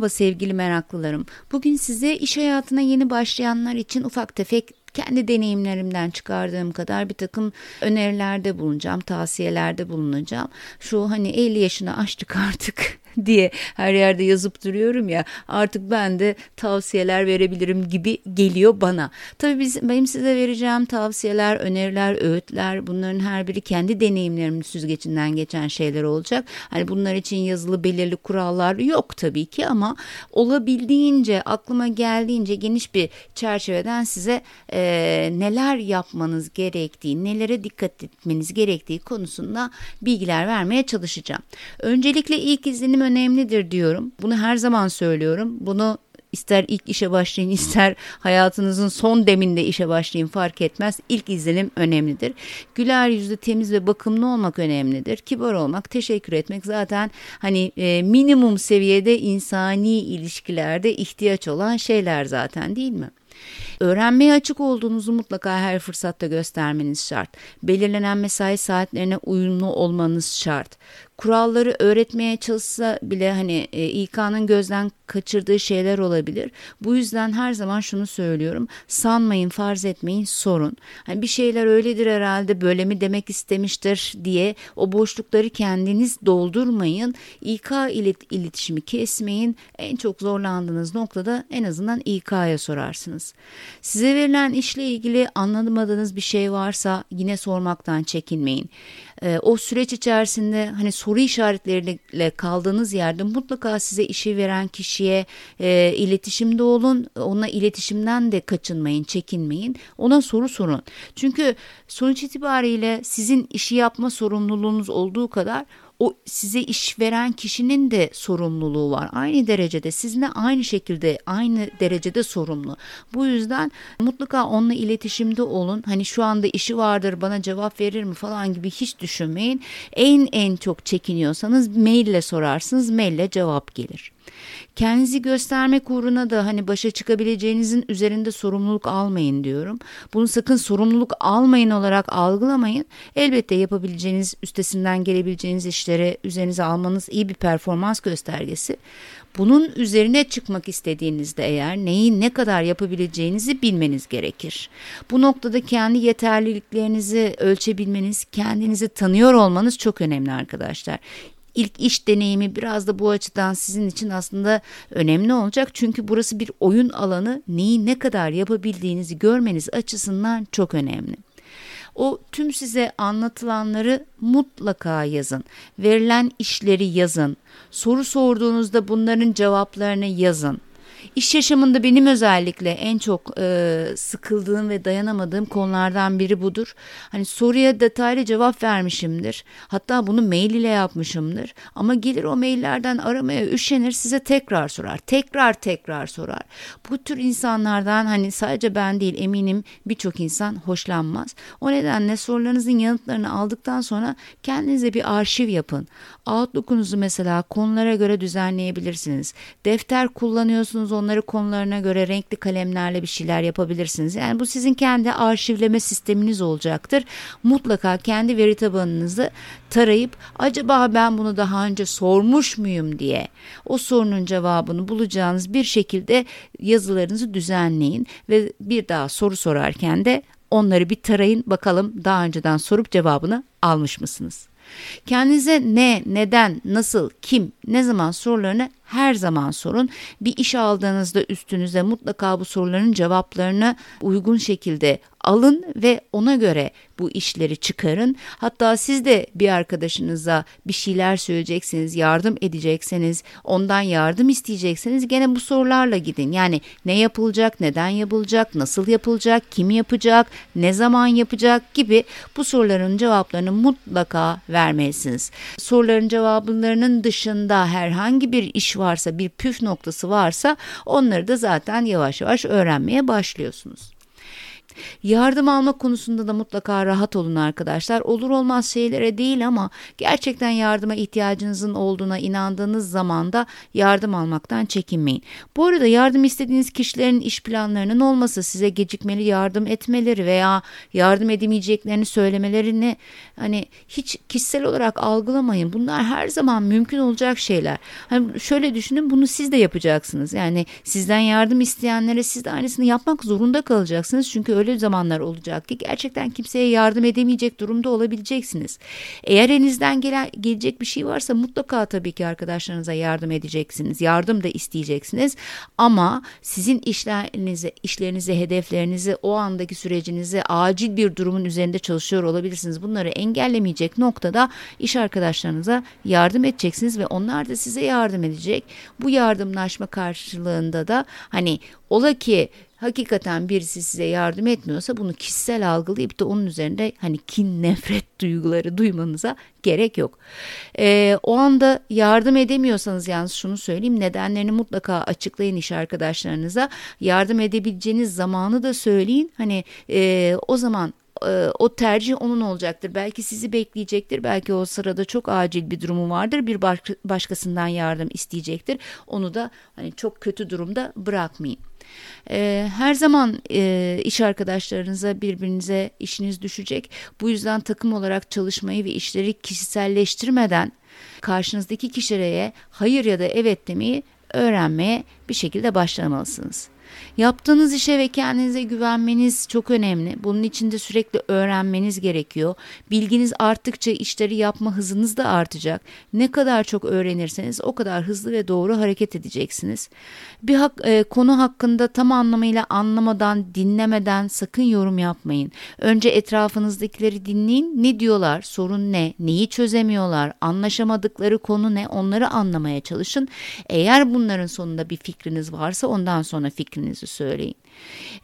Merhaba sevgili meraklılarım. Bugün size iş hayatına yeni başlayanlar için ufak tefek kendi deneyimlerimden çıkardığım kadar bir takım önerilerde bulunacağım, tavsiyelerde bulunacağım. Şu hani 50 yaşını aştık artık diye her yerde yazıp duruyorum ya artık ben de tavsiyeler verebilirim gibi geliyor bana. Tabii biz, benim size vereceğim tavsiyeler, öneriler, öğütler bunların her biri kendi deneyimlerimin süzgecinden geçen şeyler olacak. Hani bunlar için yazılı belirli kurallar yok tabii ki ama olabildiğince aklıma geldiğince geniş bir çerçeveden size e, neler yapmanız gerektiği, nelere dikkat etmeniz gerektiği konusunda bilgiler vermeye çalışacağım. Öncelikle ilk izlenim izlenim önemlidir diyorum. Bunu her zaman söylüyorum. Bunu ister ilk işe başlayın ister hayatınızın son deminde işe başlayın fark etmez. İlk izlenim önemlidir. Güler yüzlü, temiz ve bakımlı olmak önemlidir. Kibar olmak, teşekkür etmek zaten hani e, minimum seviyede insani ilişkilerde ihtiyaç olan şeyler zaten değil mi? Öğrenmeye açık olduğunuzu mutlaka her fırsatta göstermeniz şart. Belirlenen mesai saatlerine uyumlu olmanız şart kuralları öğretmeye çalışsa bile hani e, İK'nın gözden kaçırdığı şeyler olabilir. Bu yüzden her zaman şunu söylüyorum. Sanmayın, farz etmeyin, sorun. Hani bir şeyler öyledir herhalde böyle mi demek istemiştir diye o boşlukları kendiniz doldurmayın. İK ilet iletişimi kesmeyin. En çok zorlandığınız noktada en azından İK'ya sorarsınız. Size verilen işle ilgili anlamadığınız bir şey varsa yine sormaktan çekinmeyin. E, o süreç içerisinde hani soru işaretleriyle kaldığınız yerde mutlaka size işi veren kişiye e, iletişimde olun. Ona iletişimden de kaçınmayın, çekinmeyin. Ona soru sorun. Çünkü sonuç itibariyle sizin işi yapma sorumluluğunuz olduğu kadar o size iş veren kişinin de sorumluluğu var. Aynı derecede sizinle aynı şekilde aynı derecede sorumlu. Bu yüzden mutlaka onunla iletişimde olun. Hani şu anda işi vardır bana cevap verir mi falan gibi hiç düşünmeyin. En en çok çekiniyorsanız maille sorarsınız. Maille cevap gelir. Kendinizi göstermek uğruna da hani başa çıkabileceğinizin üzerinde sorumluluk almayın diyorum. Bunu sakın sorumluluk almayın olarak algılamayın. Elbette yapabileceğiniz, üstesinden gelebileceğiniz işleri üzerinize almanız iyi bir performans göstergesi. Bunun üzerine çıkmak istediğinizde eğer neyi ne kadar yapabileceğinizi bilmeniz gerekir. Bu noktada kendi yeterliliklerinizi ölçebilmeniz, kendinizi tanıyor olmanız çok önemli arkadaşlar ilk iş deneyimi biraz da bu açıdan sizin için aslında önemli olacak. Çünkü burası bir oyun alanı neyi ne kadar yapabildiğinizi görmeniz açısından çok önemli. O tüm size anlatılanları mutlaka yazın. Verilen işleri yazın. Soru sorduğunuzda bunların cevaplarını yazın. İş yaşamında benim özellikle en çok e, sıkıldığım ve dayanamadığım konulardan biri budur. Hani soruya detaylı cevap vermişimdir. Hatta bunu mail ile yapmışımdır. Ama gelir o maillerden aramaya üşenir size tekrar sorar. Tekrar tekrar sorar. Bu tür insanlardan hani sadece ben değil eminim birçok insan hoşlanmaz. O nedenle sorularınızın yanıtlarını aldıktan sonra kendinize bir arşiv yapın. Outlook'unuzu mesela konulara göre düzenleyebilirsiniz. Defter kullanıyorsunuz onları konularına göre renkli kalemlerle bir şeyler yapabilirsiniz. Yani bu sizin kendi arşivleme sisteminiz olacaktır. Mutlaka kendi veri tabanınızı tarayıp acaba ben bunu daha önce sormuş muyum diye o sorunun cevabını bulacağınız bir şekilde yazılarınızı düzenleyin ve bir daha soru sorarken de onları bir tarayın bakalım daha önceden sorup cevabını almış mısınız? Kendinize ne, neden, nasıl, kim, ne zaman sorularını her zaman sorun. Bir iş aldığınızda üstünüze mutlaka bu soruların cevaplarını uygun şekilde alın ve ona göre bu işleri çıkarın. Hatta siz de bir arkadaşınıza bir şeyler söyleyeceksiniz, yardım edecekseniz, ondan yardım isteyecekseniz gene bu sorularla gidin. Yani ne yapılacak, neden yapılacak, nasıl yapılacak, kim yapacak, ne zaman yapacak gibi bu soruların cevaplarını mutlaka vermelisiniz. Soruların cevaplarının dışında herhangi bir iş varsa, bir püf noktası varsa onları da zaten yavaş yavaş öğrenmeye başlıyorsunuz. Yardım alma konusunda da mutlaka rahat olun arkadaşlar. Olur olmaz şeylere değil ama gerçekten yardıma ihtiyacınızın olduğuna inandığınız zaman da yardım almaktan çekinmeyin. Bu arada yardım istediğiniz kişilerin iş planlarının olması size gecikmeli yardım etmeleri veya yardım edemeyeceklerini söylemelerini hani hiç kişisel olarak algılamayın. Bunlar her zaman mümkün olacak şeyler. Hani şöyle düşünün bunu siz de yapacaksınız. Yani sizden yardım isteyenlere siz de aynısını yapmak zorunda kalacaksınız. Çünkü öyle zamanlar olacak ki gerçekten kimseye yardım edemeyecek durumda olabileceksiniz. Eğer elinizden gele, gelecek bir şey varsa mutlaka tabii ki arkadaşlarınıza yardım edeceksiniz. Yardım da isteyeceksiniz. Ama sizin işlerinizi, işlerinizi, hedeflerinizi, o andaki sürecinizi acil bir durumun üzerinde çalışıyor olabilirsiniz. Bunları engellemeyecek noktada iş arkadaşlarınıza yardım edeceksiniz ve onlar da size yardım edecek. Bu yardımlaşma karşılığında da hani ola ki hakikaten birisi size yardım etmiyorsa bunu kişisel algılayıp da onun üzerinde hani kin, nefret duyguları duymanıza gerek yok. Ee, o anda yardım edemiyorsanız yalnız şunu söyleyeyim nedenlerini mutlaka açıklayın iş arkadaşlarınıza. Yardım edebileceğiniz zamanı da söyleyin. Hani e, o zaman o tercih onun olacaktır. Belki sizi bekleyecektir. Belki o sırada çok acil bir durumu vardır. Bir başkasından yardım isteyecektir. Onu da hani çok kötü durumda bırakmayın. E, her zaman e, iş arkadaşlarınıza birbirinize işiniz düşecek. Bu yüzden takım olarak çalışmayı ve işleri kişiselleştirmeden karşınızdaki kişilere hayır ya da evet demeyi öğrenmeye bir şekilde başlamalısınız. Yaptığınız işe ve kendinize güvenmeniz çok önemli. Bunun için de sürekli öğrenmeniz gerekiyor. Bilginiz arttıkça işleri yapma hızınız da artacak. Ne kadar çok öğrenirseniz o kadar hızlı ve doğru hareket edeceksiniz. Bir hak, e, konu hakkında tam anlamıyla anlamadan, dinlemeden sakın yorum yapmayın. Önce etrafınızdakileri dinleyin. Ne diyorlar? Sorun ne? Neyi çözemiyorlar? Anlaşamadıkları konu ne? Onları anlamaya çalışın. Eğer bunların sonunda bir fikriniz varsa ondan sonra fikrinizi söyleyin.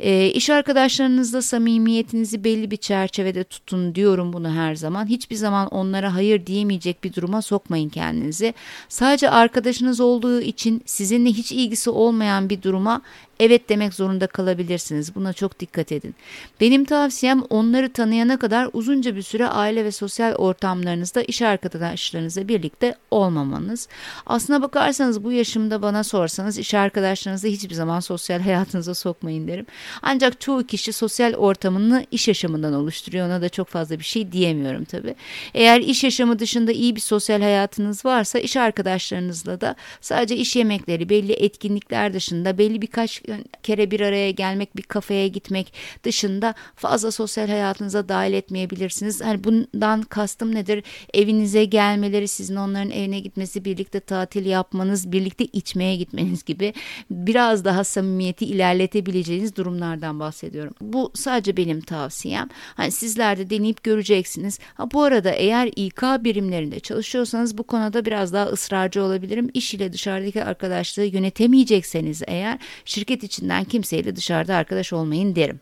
E, iş arkadaşlarınızla samimiyetinizi belli bir çerçevede tutun diyorum bunu her zaman. Hiçbir zaman onlara hayır diyemeyecek bir duruma sokmayın kendinizi. Sadece arkadaşınız olduğu için sizinle hiç ilgisi olmayan bir duruma evet demek zorunda kalabilirsiniz. Buna çok dikkat edin. Benim tavsiyem onları tanıyana kadar uzunca bir süre aile ve sosyal ortamlarınızda iş arkadaşlarınızla birlikte olmamanız. Aslına bakarsanız bu yaşımda bana sorsanız iş arkadaşlarınızı hiçbir zaman sosyal hayatınıza sokmayın derim. Ancak çoğu kişi sosyal ortamını iş yaşamından oluşturuyor. Ona da çok fazla bir şey diyemiyorum tabii. Eğer iş yaşamı dışında iyi bir sosyal hayatınız varsa iş arkadaşlarınızla da sadece iş yemekleri, belli etkinlikler dışında belli birkaç kere bir araya gelmek, bir kafeye gitmek dışında fazla sosyal hayatınıza dahil etmeyebilirsiniz. Hani bundan kastım nedir? Evinize gelmeleri, sizin onların evine gitmesi, birlikte tatil yapmanız, birlikte içmeye gitmeniz gibi biraz daha samimiyeti ilerletebileceğiniz durumlardan bahsediyorum. Bu sadece benim tavsiyem. Hani sizler de deneyip göreceksiniz. Ha, bu arada eğer İK birimlerinde çalışıyorsanız bu konuda biraz daha ısrarcı olabilirim. İş ile dışarıdaki arkadaşlığı yönetemeyecekseniz eğer şirket şirket içinden kimseyle dışarıda arkadaş olmayın derim.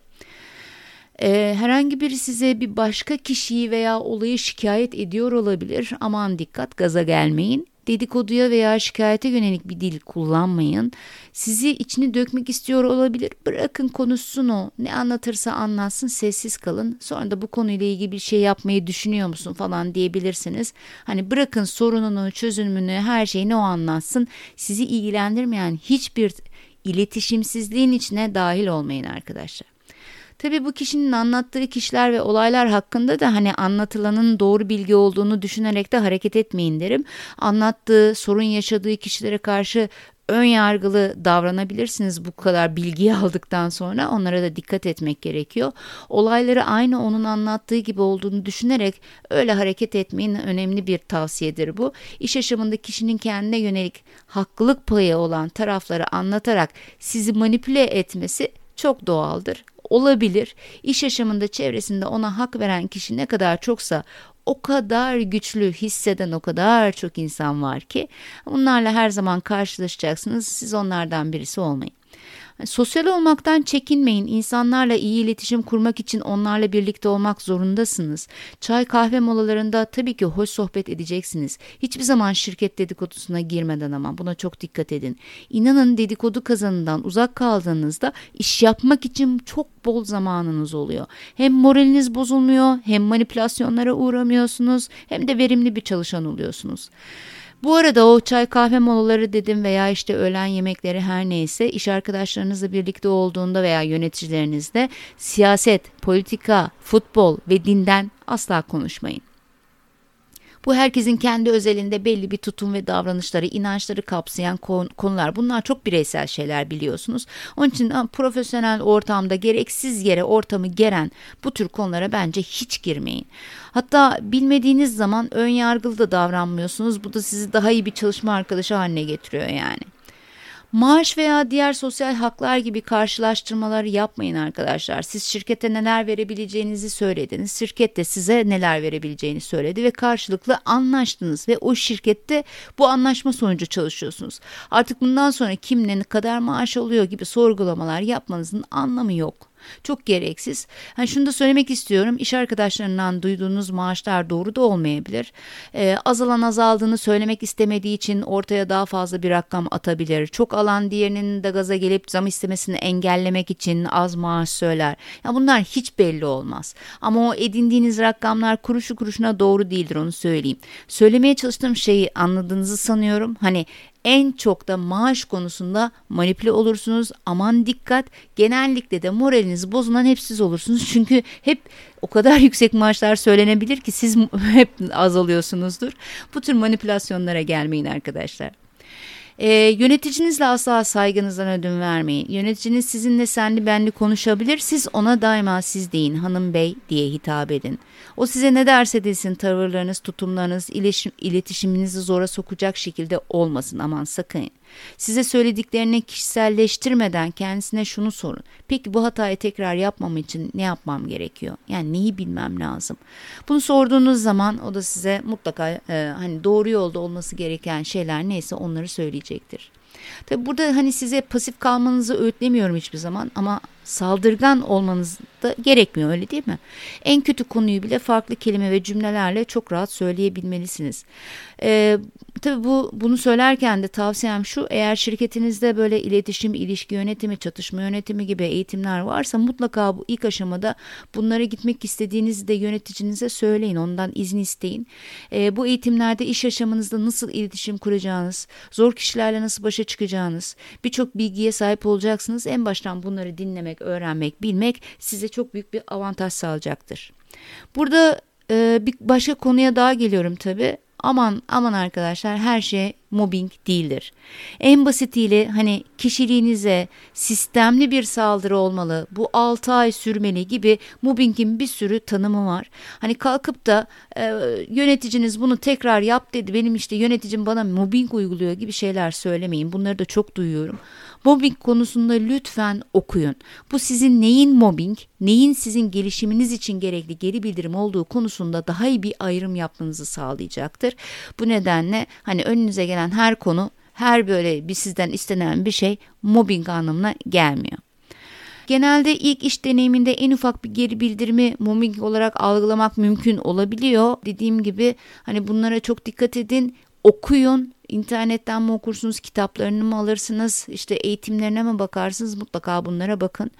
Ee, herhangi biri size bir başka kişiyi veya olayı şikayet ediyor olabilir. Aman dikkat gaza gelmeyin. Dedikoduya veya şikayete yönelik bir dil kullanmayın. Sizi içini dökmek istiyor olabilir. Bırakın konuşsun o. Ne anlatırsa anlatsın sessiz kalın. Sonra da bu konuyla ilgili bir şey yapmayı düşünüyor musun falan diyebilirsiniz. Hani bırakın sorununu, çözümünü, her şeyini o anlatsın. Sizi ilgilendirmeyen hiçbir iletişimsizliğin içine dahil olmayın arkadaşlar. Tabi bu kişinin anlattığı kişiler ve olaylar hakkında da hani anlatılanın doğru bilgi olduğunu düşünerek de hareket etmeyin derim. Anlattığı, sorun yaşadığı kişilere karşı ön yargılı davranabilirsiniz bu kadar bilgiyi aldıktan sonra onlara da dikkat etmek gerekiyor. Olayları aynı onun anlattığı gibi olduğunu düşünerek öyle hareket etmeyin önemli bir tavsiyedir bu. İş yaşamında kişinin kendine yönelik haklılık payı olan tarafları anlatarak sizi manipüle etmesi çok doğaldır olabilir. İş yaşamında çevresinde ona hak veren kişi ne kadar çoksa o kadar güçlü hisseden o kadar çok insan var ki bunlarla her zaman karşılaşacaksınız. Siz onlardan birisi olmayın. Yani sosyal olmaktan çekinmeyin. İnsanlarla iyi iletişim kurmak için onlarla birlikte olmak zorundasınız. Çay kahve molalarında tabii ki hoş sohbet edeceksiniz. Hiçbir zaman şirket dedikodusuna girmeden ama buna çok dikkat edin. İnanın dedikodu kazanından uzak kaldığınızda iş yapmak için çok bol zamanınız oluyor. Hem moraliniz bozulmuyor, hem manipülasyonlara uğramıyorsunuz, hem de verimli bir çalışan oluyorsunuz. Bu arada o çay kahve molaları dedim veya işte öğlen yemekleri her neyse iş arkadaşlarınızla birlikte olduğunda veya yöneticilerinizle siyaset, politika, futbol ve dinden asla konuşmayın. Bu herkesin kendi özelinde belli bir tutum ve davranışları, inançları kapsayan konular. Bunlar çok bireysel şeyler biliyorsunuz. Onun için profesyonel ortamda gereksiz yere ortamı geren bu tür konulara bence hiç girmeyin. Hatta bilmediğiniz zaman ön yargılı da davranmıyorsunuz. Bu da sizi daha iyi bir çalışma arkadaşı haline getiriyor yani. Maaş veya diğer sosyal haklar gibi karşılaştırmaları yapmayın arkadaşlar. Siz şirkete neler verebileceğinizi söylediniz. Şirket de size neler verebileceğini söyledi ve karşılıklı anlaştınız ve o şirkette bu anlaşma sonucu çalışıyorsunuz. Artık bundan sonra kim ne kadar maaş alıyor gibi sorgulamalar yapmanızın anlamı yok. Çok gereksiz. Hani şunu da söylemek istiyorum. İş arkadaşlarından duyduğunuz maaşlar doğru da olmayabilir. Ee, azalan azaldığını söylemek istemediği için ortaya daha fazla bir rakam atabilir. Çok alan diğerinin de gaza gelip zam istemesini engellemek için az maaş söyler. Ya bunlar hiç belli olmaz. Ama o edindiğiniz rakamlar kuruşu kuruşuna doğru değildir onu söyleyeyim. Söylemeye çalıştığım şeyi anladığınızı sanıyorum. Hani en çok da maaş konusunda manipüle olursunuz. Aman dikkat. Genellikle de moraliniz bozulan hep siz olursunuz. Çünkü hep o kadar yüksek maaşlar söylenebilir ki siz hep azalıyorsunuzdur. Bu tür manipülasyonlara gelmeyin arkadaşlar. E, yöneticinizle asla saygınızdan ödün vermeyin. Yöneticiniz sizinle senli benli konuşabilir. Siz ona daima siz deyin hanım bey diye hitap edin. O size ne derse desin tavırlarınız, tutumlarınız, iletişim, iletişiminizi zora sokacak şekilde olmasın aman sakın. Size söylediklerini kişiselleştirmeden kendisine şunu sorun. Peki bu hatayı tekrar yapmam için ne yapmam gerekiyor? Yani neyi bilmem lazım? Bunu sorduğunuz zaman o da size mutlaka e, hani doğru yolda olması gereken şeyler neyse onları söyleyecektir. Tabi burada hani size pasif kalmanızı öğütlemiyorum hiçbir zaman ama saldırgan olmanız da gerekmiyor öyle değil mi? En kötü konuyu bile farklı kelime ve cümlelerle çok rahat söyleyebilmelisiniz. Ee, tabii bu bunu söylerken de tavsiyem şu eğer şirketinizde böyle iletişim, ilişki yönetimi, çatışma yönetimi gibi eğitimler varsa mutlaka bu ilk aşamada bunlara gitmek istediğinizi de yöneticinize söyleyin ondan izin isteyin. Ee, bu eğitimlerde iş yaşamınızda nasıl iletişim kuracağınız, zor kişilerle nasıl başa çıkacağınız birçok bilgiye sahip olacaksınız. En baştan bunları dinlemek, öğrenmek, bilmek size çok büyük bir avantaj sağlayacaktır. Burada e, bir başka konuya daha geliyorum tabii. Aman aman arkadaşlar her şey mobbing değildir. En basitiyle hani kişiliğinize sistemli bir saldırı olmalı, bu 6 ay sürmeli gibi mobbingin bir sürü tanımı var. Hani kalkıp da e, yöneticiniz bunu tekrar yap dedi, benim işte yöneticim bana mobbing uyguluyor gibi şeyler söylemeyin. Bunları da çok duyuyorum. Mobbing konusunda lütfen okuyun. Bu sizin neyin mobbing, neyin sizin gelişiminiz için gerekli geri bildirim olduğu konusunda daha iyi bir ayrım yapmanızı sağlayacaktır. Bu nedenle hani önünüze gelen her konu, her böyle bir sizden istenen bir şey mobbing anlamına gelmiyor. Genelde ilk iş deneyiminde en ufak bir geri bildirimi mobbing olarak algılamak mümkün olabiliyor. Dediğim gibi hani bunlara çok dikkat edin okuyun. İnternetten mi okursunuz, kitaplarını mı alırsınız, işte eğitimlerine mi bakarsınız mutlaka bunlara bakın.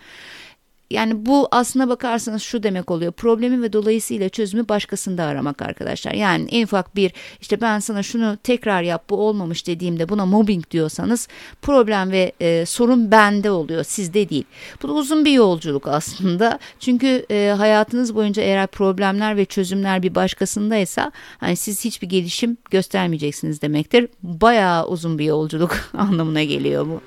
Yani bu aslına bakarsanız şu demek oluyor. Problemi ve dolayısıyla çözümü başkasında aramak arkadaşlar. Yani en ufak bir işte ben sana şunu tekrar yap bu olmamış dediğimde buna mobbing diyorsanız problem ve e, sorun bende oluyor sizde değil. Bu da uzun bir yolculuk aslında. Çünkü e, hayatınız boyunca eğer problemler ve çözümler bir başkasındaysa hani siz hiçbir gelişim göstermeyeceksiniz demektir. Bayağı uzun bir yolculuk anlamına geliyor bu.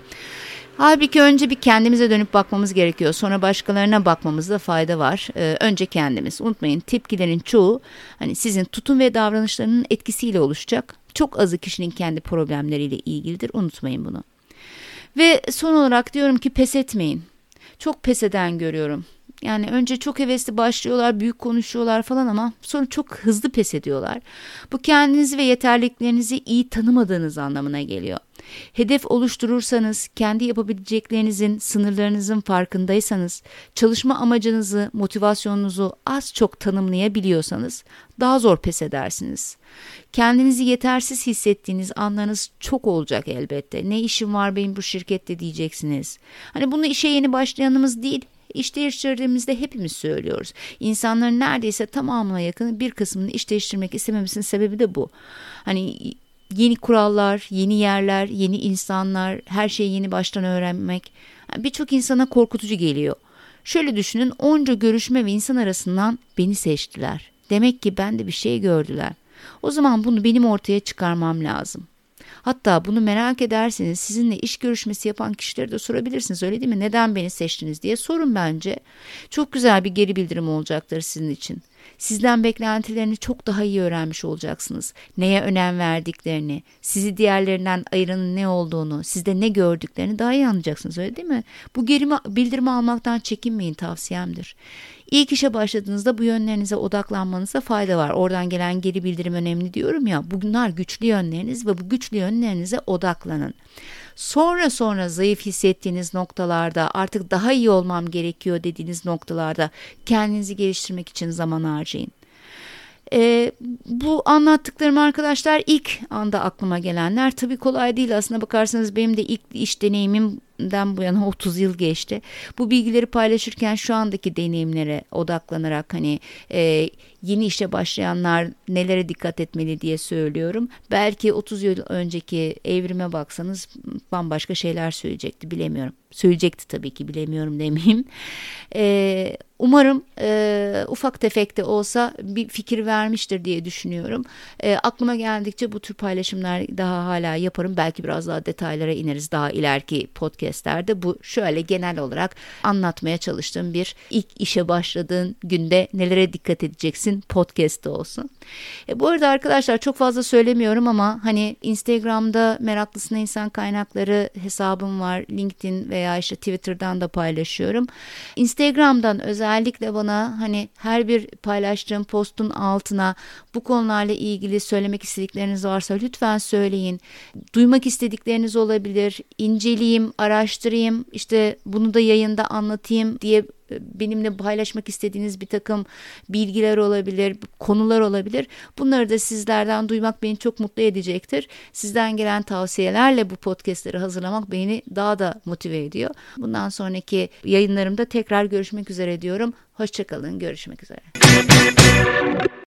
Halbuki önce bir kendimize dönüp bakmamız gerekiyor. Sonra başkalarına bakmamızda fayda var. Ee, önce kendimiz. Unutmayın tepkilerin çoğu hani sizin tutum ve davranışlarının etkisiyle oluşacak. Çok azı kişinin kendi problemleriyle ilgilidir. Unutmayın bunu. Ve son olarak diyorum ki pes etmeyin. Çok pes eden görüyorum. Yani önce çok hevesli başlıyorlar, büyük konuşuyorlar falan ama sonra çok hızlı pes ediyorlar. Bu kendinizi ve yeterliliklerinizi iyi tanımadığınız anlamına geliyor. Hedef oluşturursanız, kendi yapabileceklerinizin, sınırlarınızın farkındaysanız, çalışma amacınızı, motivasyonunuzu az çok tanımlayabiliyorsanız daha zor pes edersiniz. Kendinizi yetersiz hissettiğiniz anlarınız çok olacak elbette. Ne işim var benim bu şirkette diyeceksiniz. Hani bunu işe yeni başlayanımız değil, İş değiştirdiğimizde hepimiz söylüyoruz. İnsanların neredeyse tamamına yakın bir kısmını iş değiştirmek istememesinin sebebi de bu. Hani yeni kurallar, yeni yerler, yeni insanlar, her şeyi yeni baştan öğrenmek birçok insana korkutucu geliyor. Şöyle düşünün onca görüşme ve insan arasından beni seçtiler. Demek ki ben de bir şey gördüler. O zaman bunu benim ortaya çıkarmam lazım. Hatta bunu merak ederseniz sizinle iş görüşmesi yapan kişilere de sorabilirsiniz öyle değil mi? Neden beni seçtiniz diye sorun bence. Çok güzel bir geri bildirim olacaktır sizin için. Sizden beklentilerini çok daha iyi öğrenmiş olacaksınız. Neye önem verdiklerini, sizi diğerlerinden ayıranın ne olduğunu, sizde ne gördüklerini daha iyi anlayacaksınız öyle değil mi? Bu geri bildirimi almaktan çekinmeyin tavsiyemdir. İlk işe başladığınızda bu yönlerinize odaklanmanıza fayda var. Oradan gelen geri bildirim önemli diyorum ya. Bunlar güçlü yönleriniz ve bu güçlü yönlerinize odaklanın. Sonra sonra zayıf hissettiğiniz noktalarda artık daha iyi olmam gerekiyor dediğiniz noktalarda kendinizi geliştirmek için zaman harcayın. E, bu anlattıklarım arkadaşlar ilk anda aklıma gelenler tabii kolay değil aslında bakarsanız benim de ilk iş deneyimimden bu yana 30 yıl geçti. Bu bilgileri paylaşırken şu andaki deneyimlere odaklanarak hani e, yeni işe başlayanlar nelere dikkat etmeli diye söylüyorum. Belki 30 yıl önceki evrime baksanız bambaşka şeyler söyleyecekti bilemiyorum. Söyleyecekti tabii ki bilemiyorum demeyeyim. Ee, umarım e, ufak tefek de olsa bir fikir vermiştir diye düşünüyorum. E, aklıma geldikçe bu tür paylaşımlar daha hala yaparım. Belki biraz daha detaylara ineriz daha ileriki podcastlerde. Bu şöyle genel olarak anlatmaya çalıştığım bir ilk işe başladığın günde nelere dikkat edeceksin podcast'te olsun. E, bu arada arkadaşlar çok fazla söylemiyorum ama hani Instagram'da meraklısına insan kaynakları hesabım var. LinkedIn veya işte Twitter'dan da paylaşıyorum. Instagram'dan özellikle bana hani her bir paylaştığım postun altına bu konularla ilgili söylemek istedikleriniz varsa lütfen söyleyin. Duymak istedikleriniz olabilir. İnceleyeyim, araştırayım, işte bunu da yayında anlatayım diye benimle paylaşmak istediğiniz bir takım bilgiler olabilir, konular olabilir. Bunları da sizlerden duymak beni çok mutlu edecektir. Sizden gelen tavsiyelerle bu podcastleri hazırlamak beni daha da motive ediyor. Bundan sonraki yayınlarımda tekrar görüşmek üzere diyorum. Hoşçakalın, görüşmek üzere.